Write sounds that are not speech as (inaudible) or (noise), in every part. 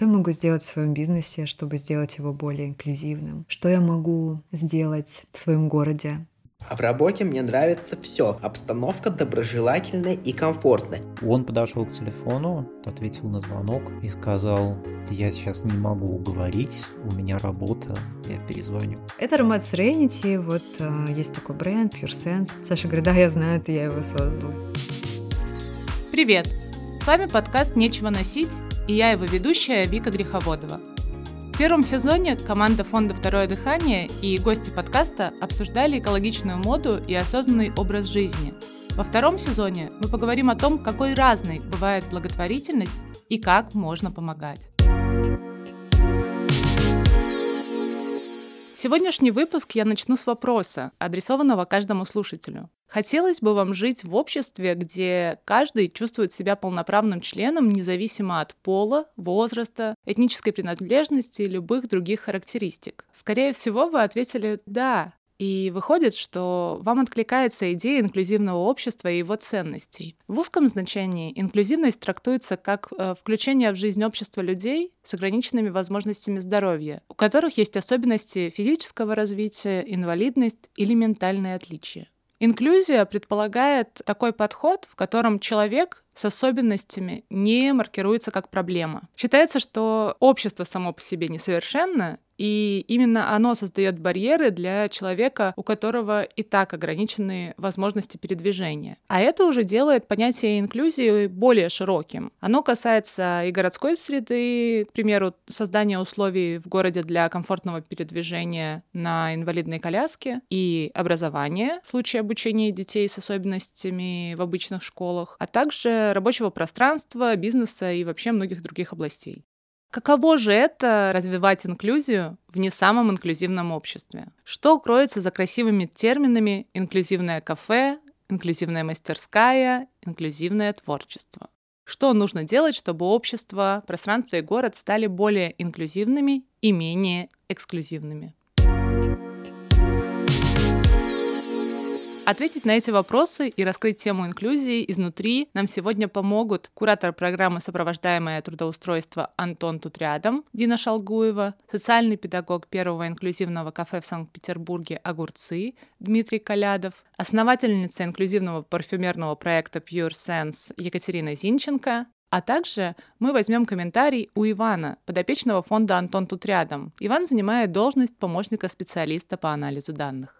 Что я могу сделать в своем бизнесе, чтобы сделать его более инклюзивным? Что я могу сделать в своем городе, а в работе мне нравится все. Обстановка доброжелательная и комфортная. Он подошел к телефону, ответил на звонок и сказал, я сейчас не могу говорить, у меня работа, я перезвоню. Это аромат Serenity, вот э, есть такой бренд Pure Sense. Саша говорит, да, я знаю, это я его создал. Привет! С вами подкаст «Нечего носить» и я его ведущая Вика Греховодова первом сезоне команда фонда «Второе дыхание» и гости подкаста обсуждали экологичную моду и осознанный образ жизни. Во втором сезоне мы поговорим о том, какой разной бывает благотворительность и как можно помогать. Сегодняшний выпуск я начну с вопроса, адресованного каждому слушателю. Хотелось бы вам жить в обществе, где каждый чувствует себя полноправным членом, независимо от пола, возраста, этнической принадлежности и любых других характеристик. Скорее всего, вы ответили «да». И выходит, что вам откликается идея инклюзивного общества и его ценностей. В узком значении инклюзивность трактуется как э, включение в жизнь общества людей с ограниченными возможностями здоровья, у которых есть особенности физического развития, инвалидность или ментальные отличия. Инклюзия предполагает такой подход, в котором человек с особенностями не маркируется как проблема. Считается, что общество само по себе несовершенно, и именно оно создает барьеры для человека, у которого и так ограничены возможности передвижения. А это уже делает понятие инклюзии более широким. Оно касается и городской среды, к примеру, создания условий в городе для комфортного передвижения на инвалидной коляске, и образования в случае обучения детей с особенностями в обычных школах, а также рабочего пространства, бизнеса и вообще многих других областей. Каково же это развивать инклюзию в не самом инклюзивном обществе? Что кроется за красивыми терминами «инклюзивное кафе», «инклюзивная мастерская», «инклюзивное творчество»? Что нужно делать, чтобы общество, пространство и город стали более инклюзивными и менее эксклюзивными? Ответить на эти вопросы и раскрыть тему инклюзии изнутри нам сегодня помогут куратор программы «Сопровождаемое трудоустройство» Антон тут рядом, Дина Шалгуева, социальный педагог первого инклюзивного кафе в Санкт-Петербурге «Огурцы» Дмитрий Калядов, основательница инклюзивного парфюмерного проекта Pure Sense Екатерина Зинченко, а также мы возьмем комментарий у Ивана, подопечного фонда «Антон тут рядом». Иван занимает должность помощника специалиста по анализу данных.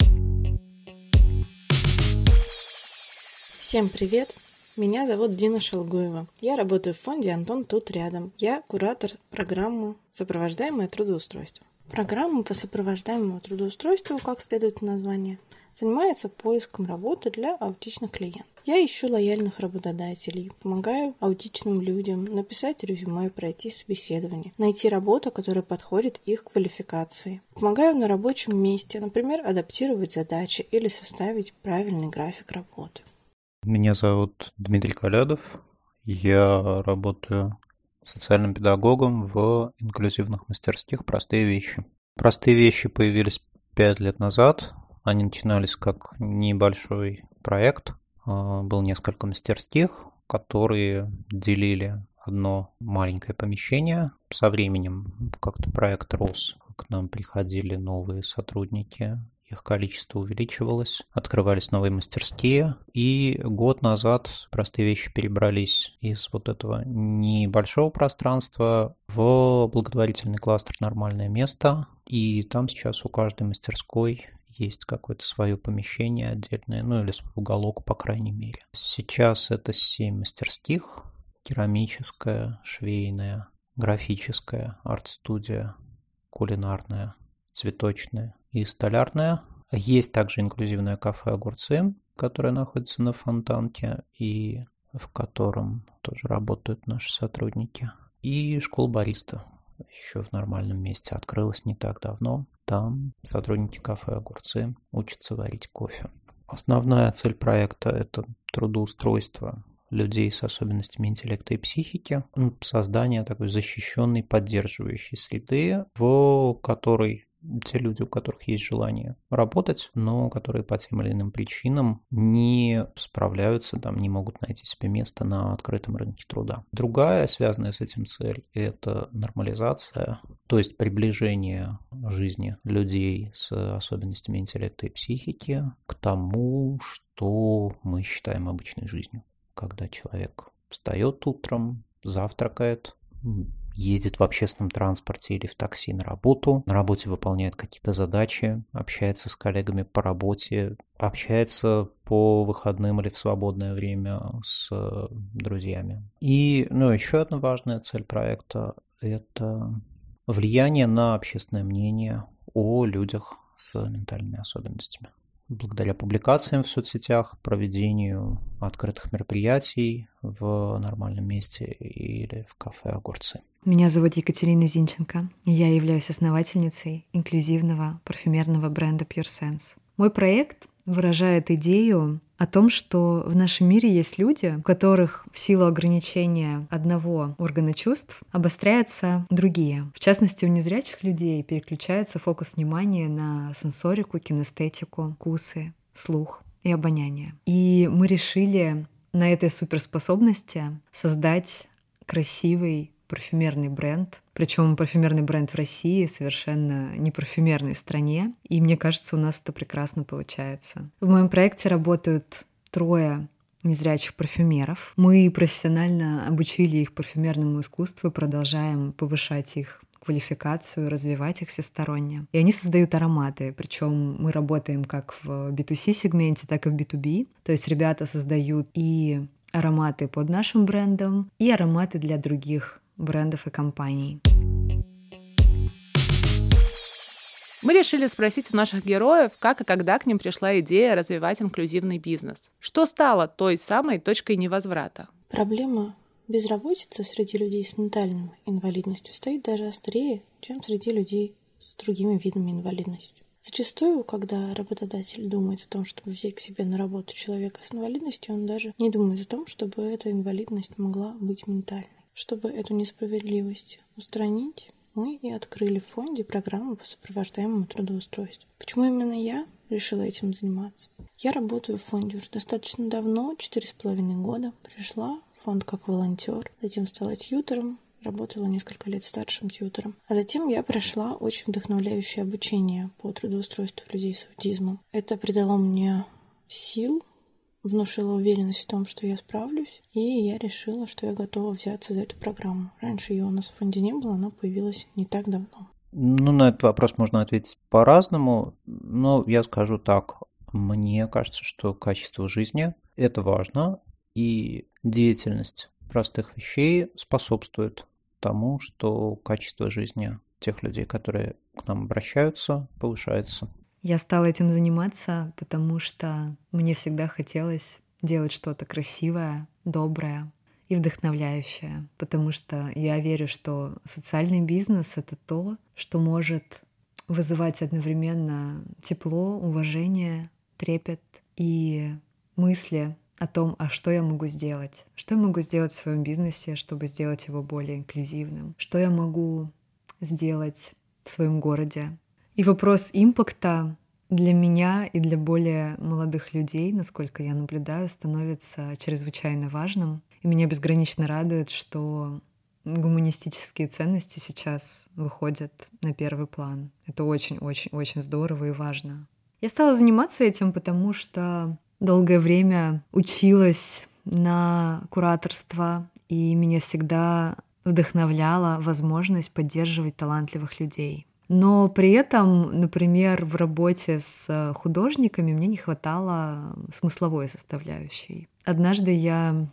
Всем привет! Меня зовут Дина Шалгуева. Я работаю в фонде «Антон тут рядом». Я куратор программы «Сопровождаемое трудоустройство». Программа по сопровождаемому трудоустройству, как следует название, занимается поиском работы для аутичных клиентов. Я ищу лояльных работодателей, помогаю аутичным людям написать резюме, пройти собеседование, найти работу, которая подходит их квалификации. Помогаю на рабочем месте, например, адаптировать задачи или составить правильный график работы. Меня зовут Дмитрий Калядов. Я работаю социальным педагогом в инклюзивных мастерских «Простые вещи». «Простые вещи» появились пять лет назад. Они начинались как небольшой проект. А, было несколько мастерских, которые делили одно маленькое помещение. Со временем как-то проект рос. К нам приходили новые сотрудники их количество увеличивалось, открывались новые мастерские, и год назад простые вещи перебрались из вот этого небольшого пространства в благотворительный кластер «Нормальное место», и там сейчас у каждой мастерской есть какое-то свое помещение отдельное, ну или свой уголок, по крайней мере. Сейчас это семь мастерских, керамическая, швейная, графическая, арт-студия, кулинарная, цветочная и столярная. Есть также инклюзивное кафе «Огурцы», которое находится на Фонтанке и в котором тоже работают наши сотрудники. И школа бариста еще в нормальном месте открылась не так давно. Там сотрудники кафе «Огурцы» учатся варить кофе. Основная цель проекта – это трудоустройство людей с особенностями интеллекта и психики, создание такой защищенной, поддерживающей среды, в которой те люди, у которых есть желание работать, но которые по тем или иным причинам не справляются, там, не могут найти себе место на открытом рынке труда. Другая, связанная с этим цель, это нормализация, то есть приближение жизни людей с особенностями интеллекта и психики к тому, что мы считаем обычной жизнью. Когда человек встает утром, завтракает, едет в общественном транспорте или в такси на работу, на работе выполняет какие-то задачи, общается с коллегами по работе, общается по выходным или в свободное время с друзьями. И ну, еще одна важная цель проекта – это влияние на общественное мнение о людях с ментальными особенностями благодаря публикациям в соцсетях, проведению открытых мероприятий в нормальном месте или в кафе «Огурцы». Меня зовут Екатерина Зинченко, и я являюсь основательницей инклюзивного парфюмерного бренда Pure Sense. Мой проект выражает идею о том, что в нашем мире есть люди, у которых в силу ограничения одного органа чувств обостряются другие. В частности, у незрячих людей переключается фокус внимания на сенсорику, кинестетику, вкусы, слух и обоняние. И мы решили на этой суперспособности создать красивый парфюмерный бренд. Причем парфюмерный бренд в России совершенно не парфюмерной стране. И мне кажется, у нас это прекрасно получается. В моем проекте работают трое незрячих парфюмеров. Мы профессионально обучили их парфюмерному искусству и продолжаем повышать их квалификацию, развивать их всесторонне. И они создают ароматы, причем мы работаем как в B2C сегменте, так и в B2B. То есть ребята создают и ароматы под нашим брендом, и ароматы для других брендов и компаний. Мы решили спросить у наших героев, как и когда к ним пришла идея развивать инклюзивный бизнес. Что стало той самой точкой невозврата? Проблема безработицы среди людей с ментальной инвалидностью стоит даже острее, чем среди людей с другими видами инвалидности. Зачастую, когда работодатель думает о том, чтобы взять к себе на работу человека с инвалидностью, он даже не думает о том, чтобы эта инвалидность могла быть ментальной. Чтобы эту несправедливость устранить, мы и открыли в фонде программу по сопровождаемому трудоустройству. Почему именно я решила этим заниматься? Я работаю в фонде уже достаточно давно, четыре с половиной года. Пришла в фонд как волонтер, затем стала тьютером, работала несколько лет старшим тьютером. А затем я прошла очень вдохновляющее обучение по трудоустройству людей с аутизмом. Это придало мне сил, внушила уверенность в том, что я справлюсь, и я решила, что я готова взяться за эту программу. Раньше ее у нас в фонде не было, она появилась не так давно. Ну, на этот вопрос можно ответить по-разному, но я скажу так. Мне кажется, что качество жизни – это важно, и деятельность простых вещей способствует тому, что качество жизни тех людей, которые к нам обращаются, повышается. Я стала этим заниматься, потому что мне всегда хотелось делать что-то красивое, доброе и вдохновляющее, потому что я верю, что социальный бизнес — это то, что может вызывать одновременно тепло, уважение, трепет и мысли о том, а что я могу сделать, что я могу сделать в своем бизнесе, чтобы сделать его более инклюзивным, что я могу сделать в своем городе, и вопрос импакта для меня и для более молодых людей, насколько я наблюдаю, становится чрезвычайно важным. И меня безгранично радует, что гуманистические ценности сейчас выходят на первый план. Это очень-очень-очень здорово и важно. Я стала заниматься этим, потому что долгое время училась на кураторство, и меня всегда вдохновляла возможность поддерживать талантливых людей. Но при этом, например, в работе с художниками мне не хватало смысловой составляющей. Однажды я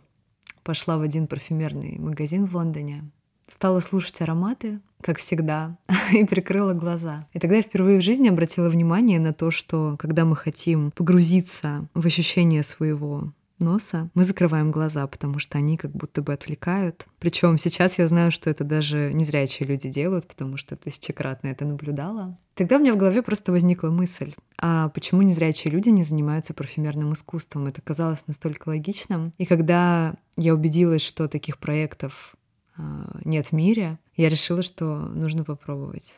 пошла в один парфюмерный магазин в Лондоне, стала слушать ароматы, как всегда, (laughs) и прикрыла глаза. И тогда я впервые в жизни обратила внимание на то, что когда мы хотим погрузиться в ощущение своего носа, мы закрываем глаза, потому что они как будто бы отвлекают. Причем сейчас я знаю, что это даже незрячие люди делают, потому что тысячекратно это наблюдала. Тогда у меня в голове просто возникла мысль, а почему незрячие люди не занимаются парфюмерным искусством? Это казалось настолько логичным. И когда я убедилась, что таких проектов э, нет в мире, я решила, что нужно попробовать.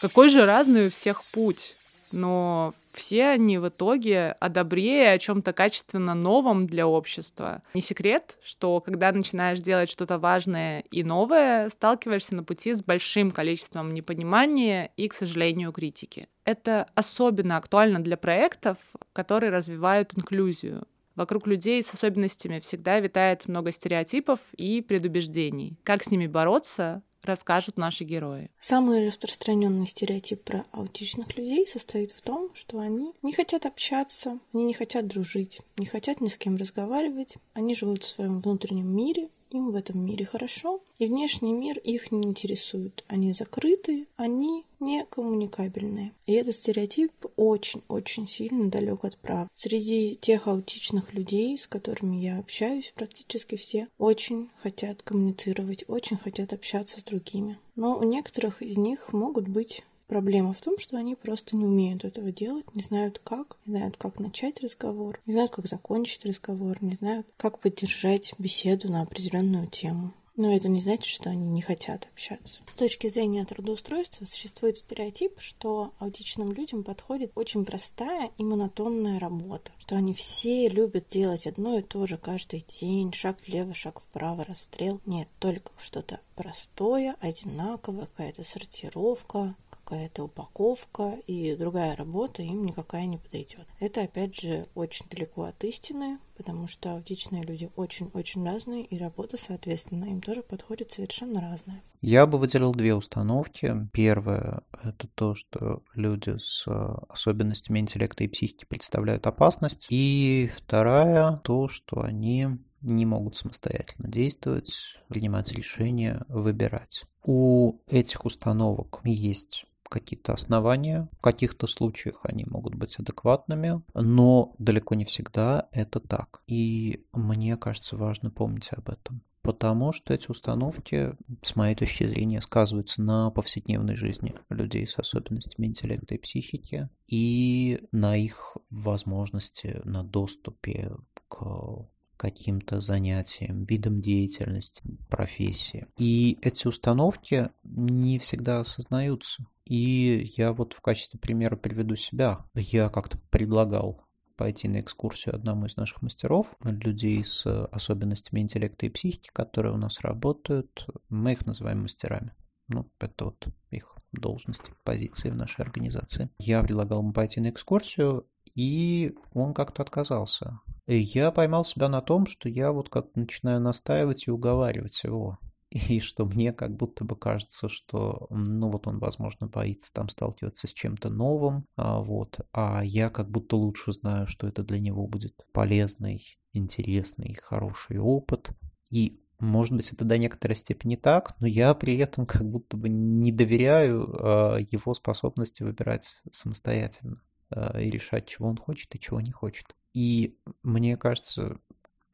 Какой же разный у всех путь, но все они в итоге о добре о чем-то качественно новом для общества. Не секрет, что когда начинаешь делать что-то важное и новое, сталкиваешься на пути с большим количеством непонимания и, к сожалению, критики. Это особенно актуально для проектов, которые развивают инклюзию. Вокруг людей с особенностями всегда витает много стереотипов и предубеждений. Как с ними бороться, расскажут наши герои. Самый распространенный стереотип про аутичных людей состоит в том, что они не хотят общаться, они не хотят дружить, не хотят ни с кем разговаривать, они живут в своем внутреннем мире, им в этом мире хорошо, и внешний мир их не интересует. Они закрыты, они не коммуникабельные. И этот стереотип очень-очень сильно далек от прав. Среди тех аутичных людей, с которыми я общаюсь, практически все очень хотят коммуницировать, очень хотят общаться с другими. Но у некоторых из них могут быть Проблема в том, что они просто не умеют этого делать, не знают как, не знают, как начать разговор, не знают, как закончить разговор, не знают, как поддержать беседу на определенную тему. Но это не значит, что они не хотят общаться. С точки зрения трудоустройства существует стереотип, что аутичным людям подходит очень простая и монотонная работа, что они все любят делать одно и то же каждый день, шаг влево, шаг вправо, расстрел. Нет, только что-то простое, одинаковое, какая-то сортировка, какая-то упаковка и другая работа им никакая не подойдет. Это, опять же, очень далеко от истины, потому что аутичные люди очень-очень разные, и работа, соответственно, им тоже подходит совершенно разная. Я бы выделил две установки. Первое – это то, что люди с особенностями интеллекта и психики представляют опасность. И вторая – то, что они не могут самостоятельно действовать, принимать решения, выбирать. У этих установок есть какие-то основания. В каких-то случаях они могут быть адекватными, но далеко не всегда это так. И мне кажется важно помнить об этом. Потому что эти установки, с моей точки зрения, сказываются на повседневной жизни людей с особенностями интеллекта и психики и на их возможности, на доступе к каким-то занятиям, видам деятельности, профессии. И эти установки не всегда осознаются. И я вот в качестве примера приведу себя. Я как-то предлагал пойти на экскурсию одному из наших мастеров, людей с особенностями интеллекта и психики, которые у нас работают. Мы их называем мастерами. Ну, это вот их должности, позиции в нашей организации. Я предлагал ему пойти на экскурсию, и он как-то отказался. И я поймал себя на том, что я вот как начинаю настаивать и уговаривать его. (laughs) И что мне как будто бы кажется, что, ну вот он, возможно, боится там сталкиваться с чем-то новым, а, вот, а я как будто лучше знаю, что это для него будет полезный, интересный, хороший опыт. И может быть, это до некоторой степени так, но я при этом (laughs) как будто бы не доверяю э, его способности выбирать самостоятельно и решать, чего он хочет и чего не хочет. И мне кажется,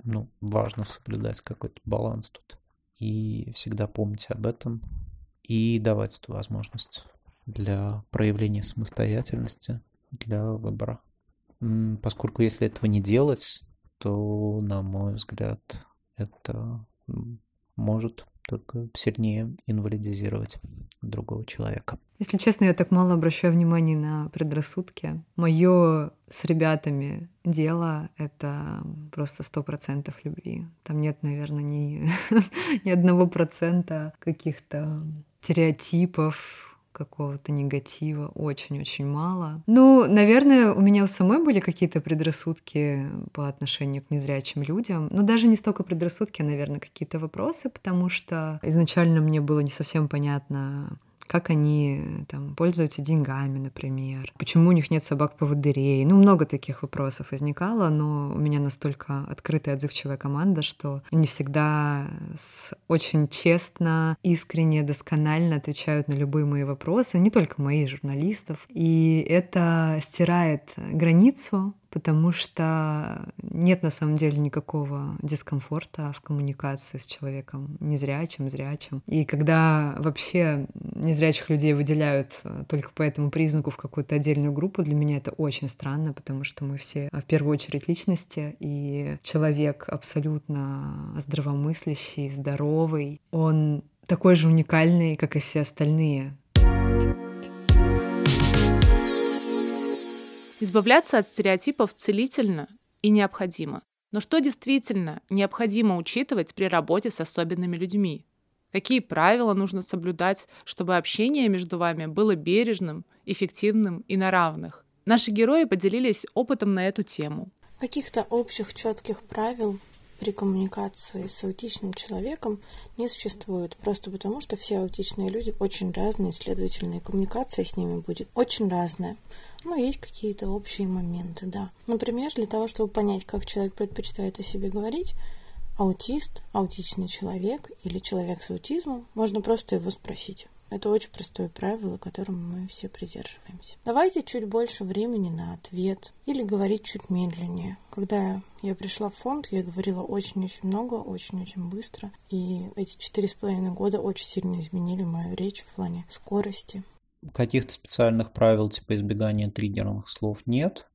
ну, важно соблюдать какой-то баланс тут. И всегда помнить об этом и давать эту возможность для проявления самостоятельности, для выбора. Поскольку если этого не делать, то, на мой взгляд, это может только сильнее инвалидизировать другого человека. Если честно, я так мало обращаю внимания на предрассудки. Мое с ребятами дело — это просто сто процентов любви. Там нет, наверное, ни, (laughs) ни одного процента каких-то стереотипов, какого-то негатива очень-очень мало. Ну, наверное, у меня у самой были какие-то предрассудки по отношению к незрячим людям. Но даже не столько предрассудки, а, наверное, какие-то вопросы, потому что изначально мне было не совсем понятно, как они там пользуются деньгами, например, почему у них нет собак-поводырей. Ну, много таких вопросов возникало, но у меня настолько открытая, отзывчивая команда, что они всегда с очень честно, искренне, досконально отвечают на любые мои вопросы, не только мои, журналистов. И это стирает границу потому что нет на самом деле никакого дискомфорта в коммуникации с человеком незрячим, зрячим. И когда вообще незрячих людей выделяют э, только по этому признаку в какую-то отдельную группу, для меня это очень странно, потому что мы все в первую очередь личности, и человек абсолютно здравомыслящий, здоровый, он такой же уникальный, как и все остальные. Избавляться от стереотипов целительно и необходимо. Но что действительно необходимо учитывать при работе с особенными людьми? Какие правила нужно соблюдать, чтобы общение между вами было бережным, эффективным и на равных? Наши герои поделились опытом на эту тему. Каких-то общих четких правил при коммуникации с аутичным человеком не существует, просто потому что все аутичные люди очень разные, следовательно, и коммуникация с ними будет очень разная. Но есть какие-то общие моменты, да. Например, для того, чтобы понять, как человек предпочитает о себе говорить, аутист, аутичный человек или человек с аутизмом, можно просто его спросить. Это очень простое правило, которому мы все придерживаемся. Давайте чуть больше времени на ответ или говорить чуть медленнее. Когда я пришла в фонд, я говорила очень-очень много, очень-очень быстро. И эти четыре с половиной года очень сильно изменили мою речь в плане скорости. Каких-то специальных правил типа избегания триггерных слов нет.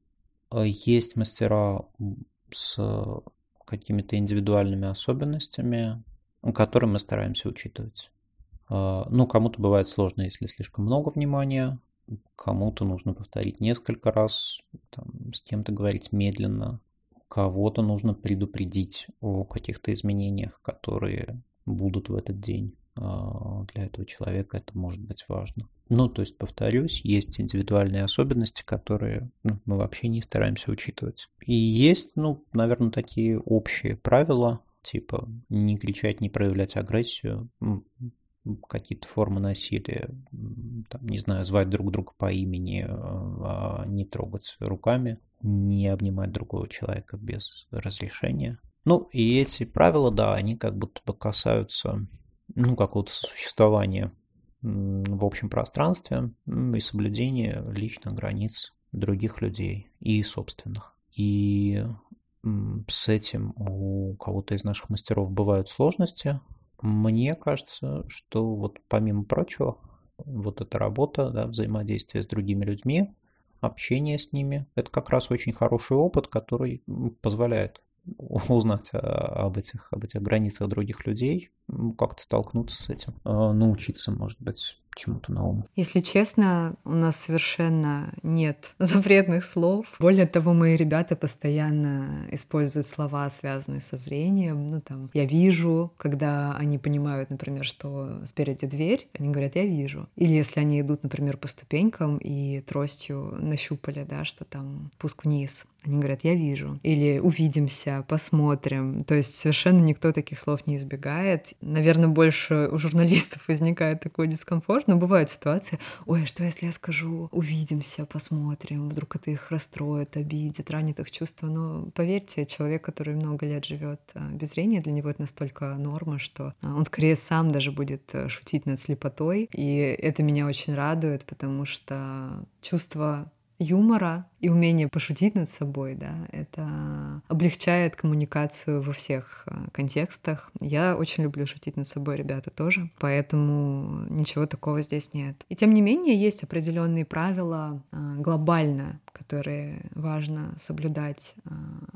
Есть мастера с какими-то индивидуальными особенностями, которые мы стараемся учитывать. А, ну, кому-то бывает сложно, если слишком много внимания, кому-то нужно повторить несколько раз, там, с кем-то говорить медленно, кого-то нужно предупредить о каких-то изменениях, которые будут в этот день. А, для этого человека это может быть важно. Ну, то есть, повторюсь, есть индивидуальные особенности, которые ну, мы вообще не стараемся учитывать. И есть, ну, наверное, такие общие правила, типа не кричать, не проявлять агрессию, какие-то формы насилия, там, не знаю, звать друг друга по имени, а не трогать руками, не обнимать другого человека без разрешения. Ну, и эти правила, да, они как будто бы касаются, ну, какого-то сосуществования в общем пространстве и соблюдения личных границ других людей и собственных. И с этим у кого-то из наших мастеров бывают сложности, мне кажется, что вот помимо прочего, вот эта работа, да, взаимодействие с другими людьми, общение с ними, это как раз очень хороший опыт, который позволяет (laughs) узнать об этих, об этих границах других людей, как-то столкнуться с этим, а, научиться, может быть, чему-то новому. Если честно, у нас совершенно нет (laughs) запретных слов. Более того, мои ребята постоянно используют слова, связанные со зрением. Ну, там, я вижу, когда они понимают, например, что спереди дверь, они говорят, я вижу. Или если они идут, например, по ступенькам и тростью нащупали, да, что там пуск вниз, они говорят, я вижу. Или увидимся, посмотрим. То есть совершенно никто таких слов не избегает. Наверное, больше у журналистов возникает такой дискомфорт, но бывают ситуации, ой, а что если я скажу, увидимся, посмотрим, вдруг это их расстроит, обидит, ранит их чувства. Но поверьте, человек, который много лет живет а, без зрения, для него это настолько норма, что а, он скорее сам даже будет э, шутить над слепотой. И это меня очень радует, потому что чувство юмора и умение пошутить над собой, да, это облегчает коммуникацию во всех э, контекстах. Я очень люблю шутить над собой, ребята тоже, поэтому ничего такого здесь нет. И тем не менее есть определенные правила э, глобально, которые важно соблюдать э,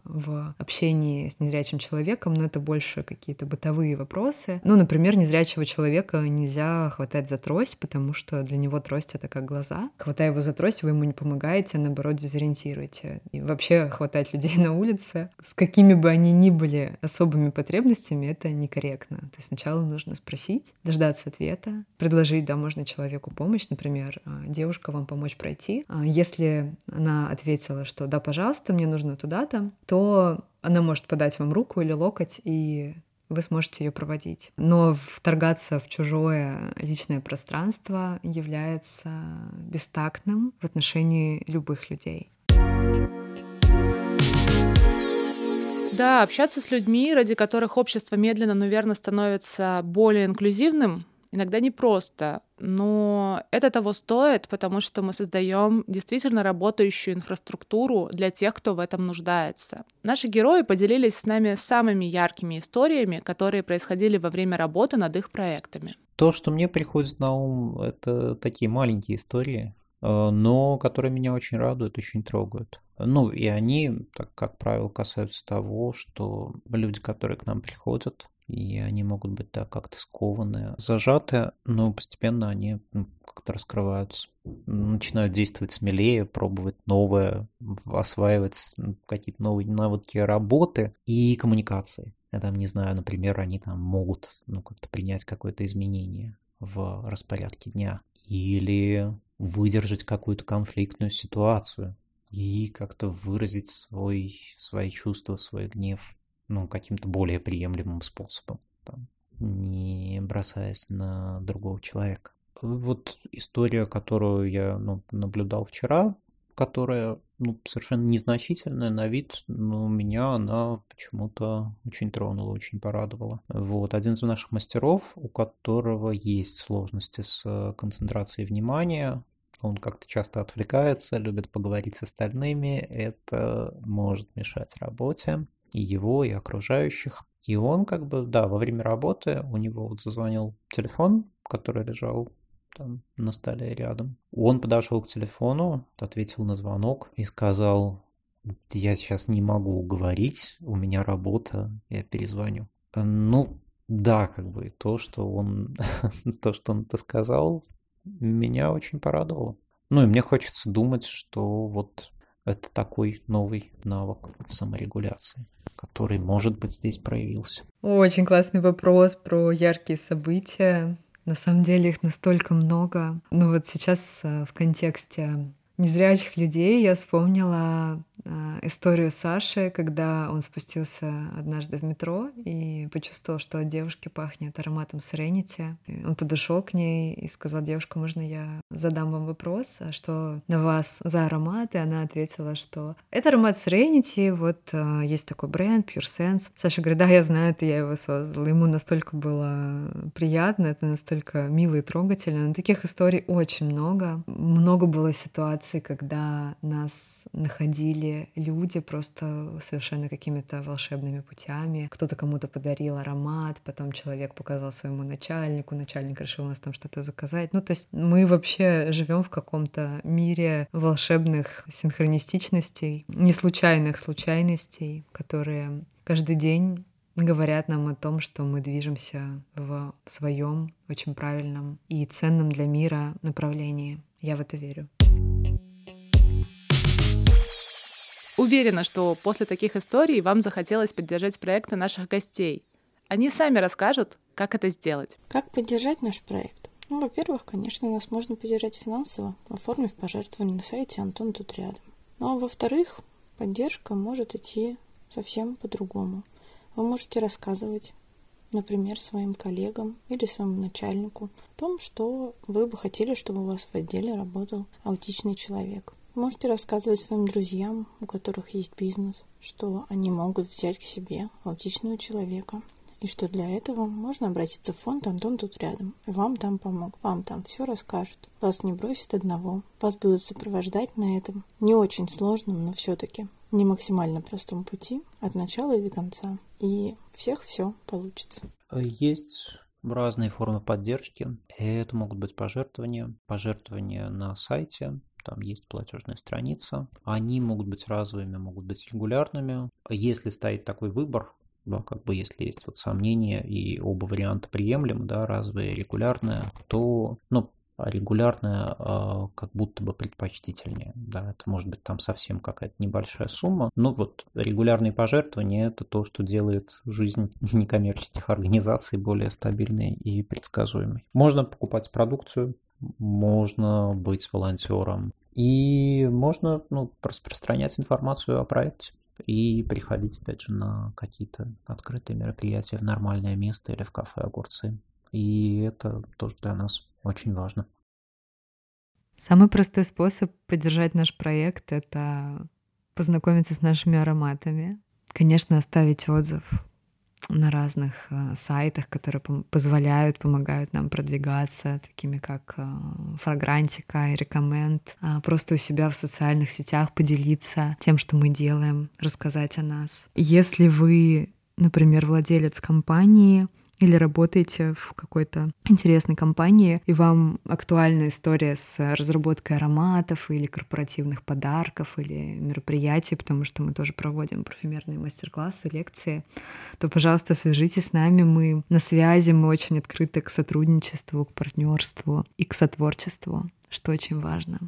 в общении с незрячим человеком, но это больше какие-то бытовые вопросы. Ну, например, незрячего человека нельзя хватать за трость, потому что для него трость — это как глаза. Хватая его за трость, вы ему не помогаете, а наоборот, дезориентируете. И вообще хватать людей (laughs) на улице, с какими бы они ни были особыми потребностями, это некорректно. То есть сначала нужно спросить, дождаться ответа, предложить, да, можно человеку помощь, например, «А, девушка вам помочь пройти. А если она ответила, что да, пожалуйста, мне нужно туда-то, то она может подать вам руку или локоть, и вы сможете ее проводить. Но вторгаться в чужое личное пространство является бестактным в отношении любых людей. Да, общаться с людьми, ради которых общество медленно, но верно становится более инклюзивным, иногда непросто, но это того стоит, потому что мы создаем действительно работающую инфраструктуру для тех, кто в этом нуждается. Наши герои поделились с нами самыми яркими историями, которые происходили во время работы над их проектами. То, что мне приходит на ум, это такие маленькие истории, э, но которые меня очень радуют, очень трогают. Ну, и они, так, как правило, касаются того, что люди, которые к нам приходят, и они могут быть да, как-то скованы, зажаты, но постепенно они как-то раскрываются, начинают действовать смелее, пробовать новое, осваивать какие-то новые навыки работы и коммуникации. Я там не знаю, например, они там могут ну, как-то принять какое-то изменение в распорядке дня или выдержать какую-то конфликтную ситуацию и как-то выразить свой, свои чувства, свой гнев ну, каким-то более приемлемым способом, там, не бросаясь на другого человека. Вот история, которую я ну, наблюдал вчера, которая ну, совершенно незначительная на вид, но меня она почему-то очень тронула, очень порадовала. Вот, один из наших мастеров, у которого есть сложности с концентрацией внимания, он как-то часто отвлекается, любит поговорить с остальными, это может мешать работе и его, и окружающих. И он как бы, да, во время работы у него вот зазвонил телефон, который лежал там на столе рядом. Он подошел к телефону, ответил на звонок и сказал, я сейчас не могу говорить, у меня работа, я перезвоню. Ну, да, как бы то, что он, (laughs) то, что он это сказал, меня очень порадовало. Ну и мне хочется думать, что вот это такой новый навык саморегуляции, который, может быть, здесь проявился. Очень классный вопрос про яркие события. На самом деле их настолько много. Ну вот сейчас э, в контексте незрячих людей я вспомнила историю Саши, когда он спустился однажды в метро и почувствовал, что от девушки пахнет ароматом Serenity. Он подошел к ней и сказал, девушка, можно я задам вам вопрос, а что на вас за аромат? И она ответила, что это аромат Serenity, вот а, есть такой бренд Pure Sense. Саша говорит, да, я знаю, это я его создал. Ему настолько было приятно, это настолько мило и трогательно. Но таких историй очень много. Много было ситуаций, когда нас находили люди просто совершенно какими-то волшебными путями. Кто-то кому-то подарил аромат, потом человек показал своему начальнику, начальник решил у нас там что-то заказать. Ну, то есть мы вообще живем в каком-то мире волшебных синхронистичностей, не случайных случайностей, которые каждый день говорят нам о том, что мы движемся в своем очень правильном и ценном для мира направлении. Я в это верю. Уверена, что после таких историй вам захотелось поддержать проекты наших гостей. Они сами расскажут, как это сделать. Как поддержать наш проект? Ну, во-первых, конечно, нас можно поддержать финансово, оформив пожертвование на сайте «Антон тут рядом». Ну, а во-вторых, поддержка может идти совсем по-другому. Вы можете рассказывать, например, своим коллегам или своему начальнику о том, что вы бы хотели, чтобы у вас в отделе работал аутичный человек – Можете рассказывать своим друзьям, у которых есть бизнес, что они могут взять к себе аутичного человека, и что для этого можно обратиться в фонд «Антон тут рядом». Вам там помог, вам там все расскажут. Вас не бросят одного, вас будут сопровождать на этом не очень сложном, но все-таки не максимально простом пути от начала и до конца. И всех все получится. Есть разные формы поддержки. Это могут быть пожертвования, пожертвования на сайте, там есть платежная страница. Они могут быть разовыми, могут быть регулярными. Если стоит такой выбор, да, как бы если есть вот сомнения и оба варианта приемлемы, да, разовые и регулярные, то, ну, регулярная э, как будто бы предпочтительнее. Да, это может быть там совсем какая-то небольшая сумма. Но вот регулярные пожертвования это то, что делает жизнь некоммерческих организаций более стабильной и предсказуемой. Можно покупать продукцию, можно быть волонтером. И можно ну, распространять информацию о проекте и приходить, опять же, на какие-то открытые мероприятия в нормальное место или в кафе огурцы. И это тоже для нас очень важно. Самый простой способ поддержать наш проект — это познакомиться с нашими ароматами. Конечно, оставить отзыв на разных э, сайтах, которые позволяют, помогают нам продвигаться, такими как э, Фрагрантика и Рекоменд. А, просто у себя в социальных сетях поделиться тем, что мы делаем, рассказать о нас. Если вы, например, владелец компании, или работаете в какой-то интересной компании, и вам актуальна история с разработкой ароматов или корпоративных подарков или мероприятий, потому что мы тоже проводим парфюмерные мастер-классы, лекции, то, пожалуйста, свяжитесь с нами. Мы на связи, мы очень открыты к сотрудничеству, к партнерству и к сотворчеству, что очень важно.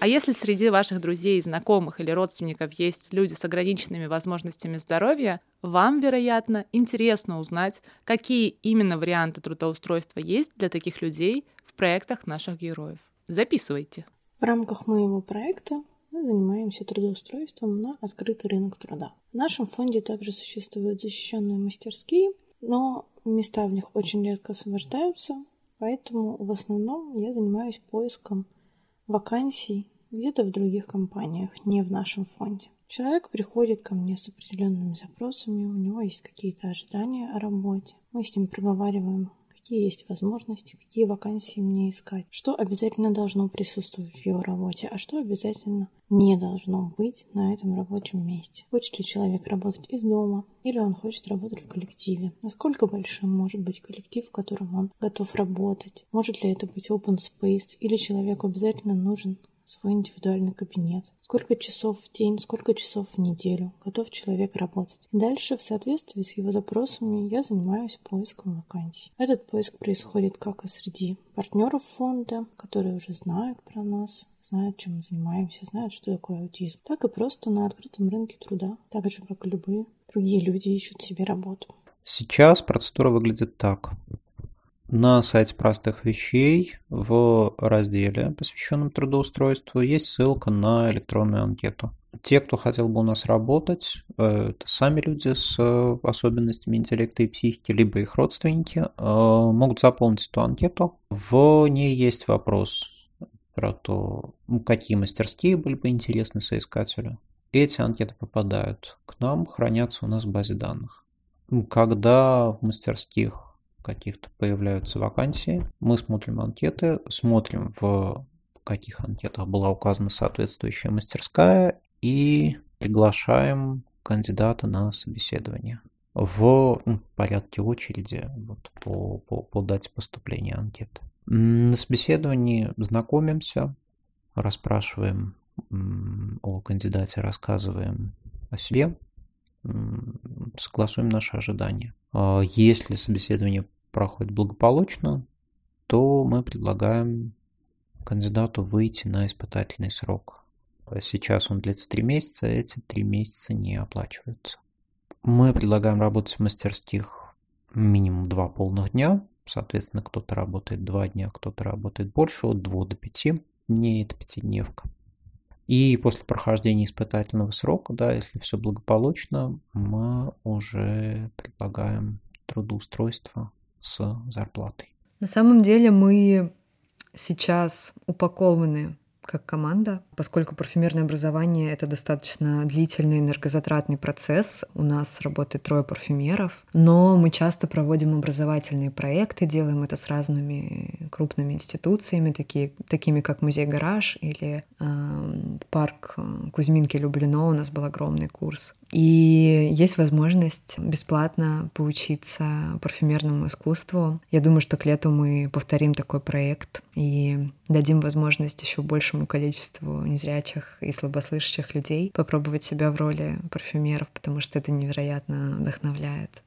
А если среди ваших друзей, знакомых или родственников есть люди с ограниченными возможностями здоровья, вам, вероятно, интересно узнать, какие именно варианты трудоустройства есть для таких людей в проектах наших героев. Записывайте. В рамках моего проекта мы занимаемся трудоустройством на открытый рынок труда. В нашем фонде также существуют защищенные мастерские, но места в них очень редко освобождаются, поэтому в основном я занимаюсь поиском вакансий где-то в других компаниях, не в нашем фонде. Человек приходит ко мне с определенными запросами, у него есть какие-то ожидания о работе. Мы с ним проговариваем, какие есть возможности, какие вакансии мне искать, что обязательно должно присутствовать в его работе, а что обязательно не должно быть на этом рабочем месте. Хочет ли человек работать из дома, или он хочет работать в коллективе. Насколько большим может быть коллектив, в котором он готов работать? Может ли это быть open space, или человеку обязательно нужен свой индивидуальный кабинет. Сколько часов в день, сколько часов в неделю готов человек работать. И дальше, в соответствии с его запросами, я занимаюсь поиском вакансий. Этот поиск происходит как и среди партнеров фонда, которые уже знают про нас, знают, чем мы занимаемся, знают, что такое аутизм, так и просто на открытом рынке труда, так же, как и любые другие люди ищут себе работу. Сейчас процедура выглядит так. На сайте простых вещей в разделе, посвященном трудоустройству, есть ссылка на электронную анкету. Те, кто хотел бы у нас работать, э, это сами люди с особенностями интеллекта и психики, либо их родственники, э, могут заполнить эту анкету. В ней есть вопрос про то, ну, какие мастерские были бы интересны соискателю. Эти анкеты попадают к нам, хранятся у нас в базе данных. Когда в мастерских каких-то появляются вакансии. Мы смотрим анкеты, смотрим в каких анкетах была указана соответствующая мастерская и приглашаем кандидата на собеседование в ну, порядке очереди вот, по, по, по дате поступления анкеты. На собеседовании знакомимся, расспрашиваем о кандидате, рассказываем о себе, согласуем наши ожидания. А если собеседование проходит благополучно, то мы предлагаем кандидату выйти на испытательный срок. Сейчас он длится три месяца, эти три месяца не оплачиваются. Мы предлагаем работать в мастерских минимум два полных дня. Соответственно, кто-то работает два дня, кто-то работает больше, от двух до пяти дней, это пятидневка. И после прохождения испытательного срока, да, если все благополучно, мы уже предлагаем трудоустройство с зарплатой. На самом деле мы сейчас упакованы как команда, поскольку парфюмерное образование — это достаточно длительный энергозатратный процесс. У нас работает трое парфюмеров, но мы часто проводим образовательные проекты, делаем это с разными крупными институциями, такие, такими как Музей Гараж или э, парк Кузьминки Люблино. У нас был огромный курс. И есть возможность бесплатно поучиться парфюмерному искусству. Я думаю, что к лету мы повторим такой проект и дадим возможность еще большему количеству незрячих и слабослышащих людей попробовать себя в роли парфюмеров, потому что это невероятно вдохновляет.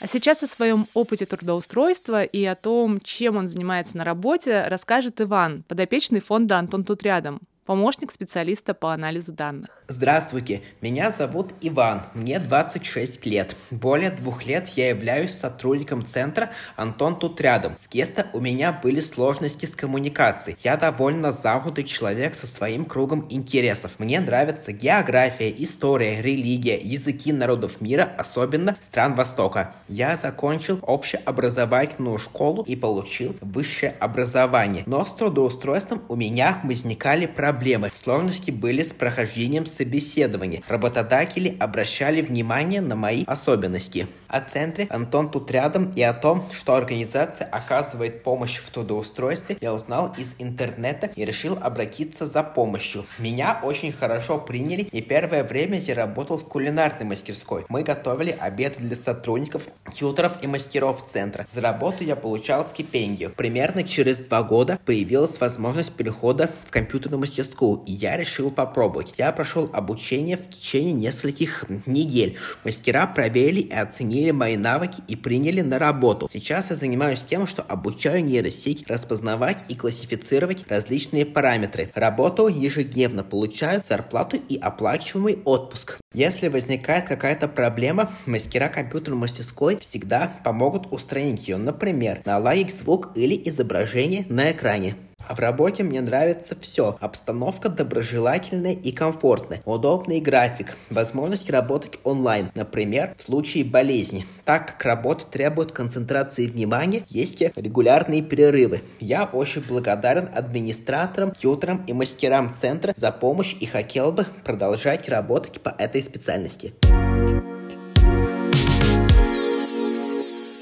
А сейчас о своем опыте трудоустройства и о том, чем он занимается на работе, расскажет Иван, подопечный фонда «Антон тут рядом», помощник специалиста по анализу данных. Здравствуйте, меня зовут Иван, мне 26 лет. Более двух лет я являюсь сотрудником центра «Антон тут рядом». С Геста у меня были сложности с коммуникацией. Я довольно замкнутый человек со своим кругом интересов. Мне нравится география, история, религия, языки народов мира, особенно стран Востока. Я закончил общеобразовательную школу и получил высшее образование. Но с трудоустройством у меня возникали проблемы проблемы. Сложности были с прохождением собеседования. Работодатели обращали внимание на мои особенности. О центре Антон тут рядом и о том, что организация оказывает помощь в трудоустройстве, я узнал из интернета и решил обратиться за помощью. Меня очень хорошо приняли и первое время я работал в кулинарной мастерской. Мы готовили обед для сотрудников, тьютеров и мастеров центра. За работу я получал стипендию. Примерно через два года появилась возможность перехода в компьютерную мастерскую, и я решил попробовать. Я прошел обучение в течение нескольких недель. Мастера проверили и оценили мои навыки и приняли на работу. Сейчас я занимаюсь тем, что обучаю нейросеть распознавать и классифицировать различные параметры. Работаю ежедневно, получаю зарплату и оплачиваемый отпуск. Если возникает какая-то проблема, мастера компьютерной мастерской всегда помогут устранить ее, например, наладить звук или изображение на экране. А в работе мне нравится все. Обстановка доброжелательная и комфортная. Удобный график. Возможность работать онлайн. Например, в случае болезни. Так как работа требует концентрации внимания, есть регулярные перерывы. Я очень благодарен администраторам, тьютерам и мастерам центра за помощь и хотел бы продолжать работать по этой специальности.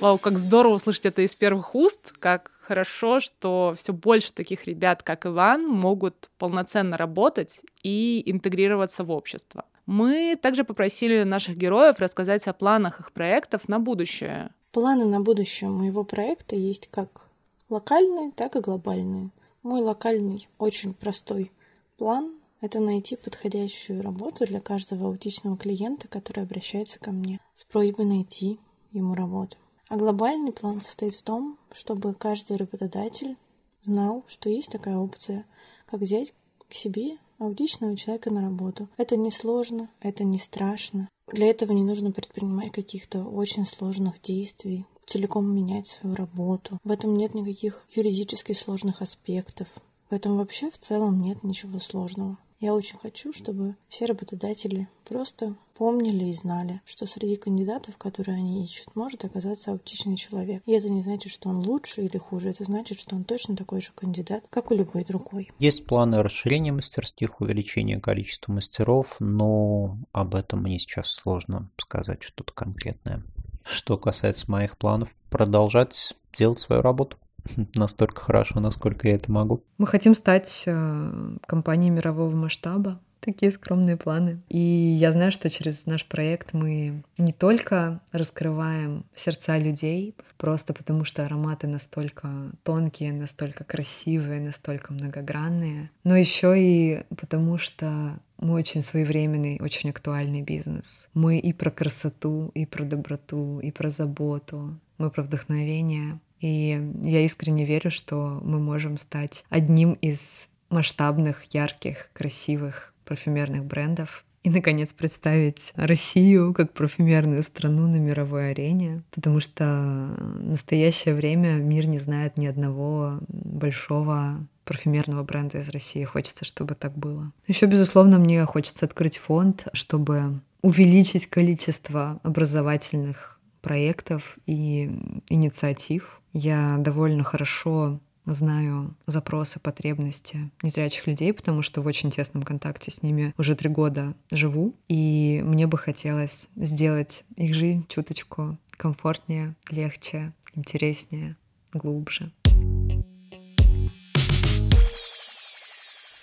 Вау, как здорово услышать это из первых уст, как хорошо, что все больше таких ребят, как Иван, могут полноценно работать и интегрироваться в общество. Мы также попросили наших героев рассказать о планах их проектов на будущее. Планы на будущее моего проекта есть как локальные, так и глобальные. Мой локальный, очень простой план — это найти подходящую работу для каждого аутичного клиента, который обращается ко мне с просьбой найти ему работу. А глобальный план состоит в том, чтобы каждый работодатель знал, что есть такая опция, как взять к себе аутичного человека на работу. Это не сложно, это не страшно. Для этого не нужно предпринимать каких-то очень сложных действий, целиком менять свою работу. В этом нет никаких юридически сложных аспектов. В этом вообще в целом нет ничего сложного. Я очень хочу, чтобы все работодатели просто помнили и знали, что среди кандидатов, которые они ищут, может оказаться аутичный человек. И это не значит, что он лучше или хуже, это значит, что он точно такой же кандидат, как и любой другой. Есть планы расширения мастерских, увеличения количества мастеров, но об этом мне сейчас сложно сказать что-то конкретное. Что касается моих планов, продолжать делать свою работу (laughs) настолько хорошо, насколько я это могу. Мы хотим стать э, компанией мирового масштаба. Такие скромные планы. И я знаю, что через наш проект мы не только раскрываем сердца людей, просто потому что ароматы настолько тонкие, настолько красивые, настолько многогранные, но еще и потому что мы очень своевременный, очень актуальный бизнес. Мы и про красоту, и про доброту, и про заботу, мы про вдохновение. И я искренне верю, что мы можем стать одним из масштабных, ярких, красивых парфюмерных брендов и, наконец, представить Россию как парфюмерную страну на мировой арене, потому что в настоящее время мир не знает ни одного большого парфюмерного бренда из России. Хочется, чтобы так было. Еще, безусловно, мне хочется открыть фонд, чтобы увеличить количество образовательных проектов и инициатив, я довольно хорошо знаю запросы, потребности незрячих людей, потому что в очень тесном контакте с ними уже три года живу. И мне бы хотелось сделать их жизнь чуточку комфортнее, легче, интереснее, глубже.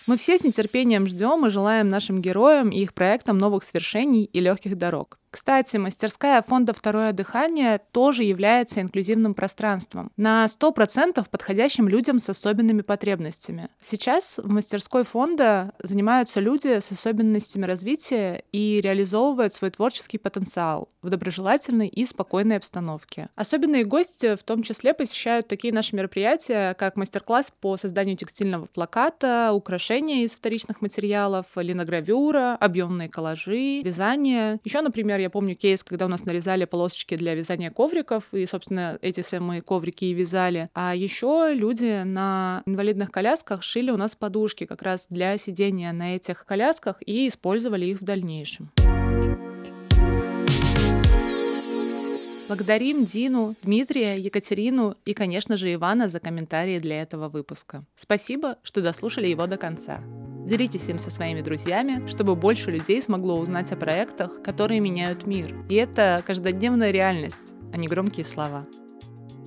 Мы все с нетерпением ждем и желаем нашим героям и их проектам новых свершений и легких дорог. Кстати, мастерская фонда «Второе дыхание» тоже является инклюзивным пространством, на 100% подходящим людям с особенными потребностями. Сейчас в мастерской фонда занимаются люди с особенностями развития и реализовывают свой творческий потенциал в доброжелательной и спокойной обстановке. Особенные гости в том числе посещают такие наши мероприятия, как мастер-класс по созданию текстильного плаката, украшения из вторичных материалов, линогравюра, объемные коллажи, вязание. Еще, например, я помню кейс, когда у нас нарезали полосочки для вязания ковриков, и, собственно, эти самые коврики и вязали. А еще люди на инвалидных колясках шили у нас подушки как раз для сидения на этих колясках и использовали их в дальнейшем. Благодарим Дину, Дмитрия, Екатерину и, конечно же, Ивана за комментарии для этого выпуска. Спасибо, что дослушали его до конца. Делитесь им со своими друзьями, чтобы больше людей смогло узнать о проектах, которые меняют мир. И это каждодневная реальность, а не громкие слова.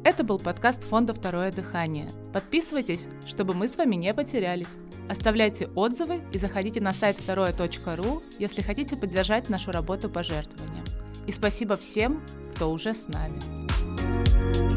Это был подкаст фонда «Второе дыхание». Подписывайтесь, чтобы мы с вами не потерялись. Оставляйте отзывы и заходите на сайт второе.ру, если хотите поддержать нашу работу пожертвованием. И спасибо всем, кто уже с нами.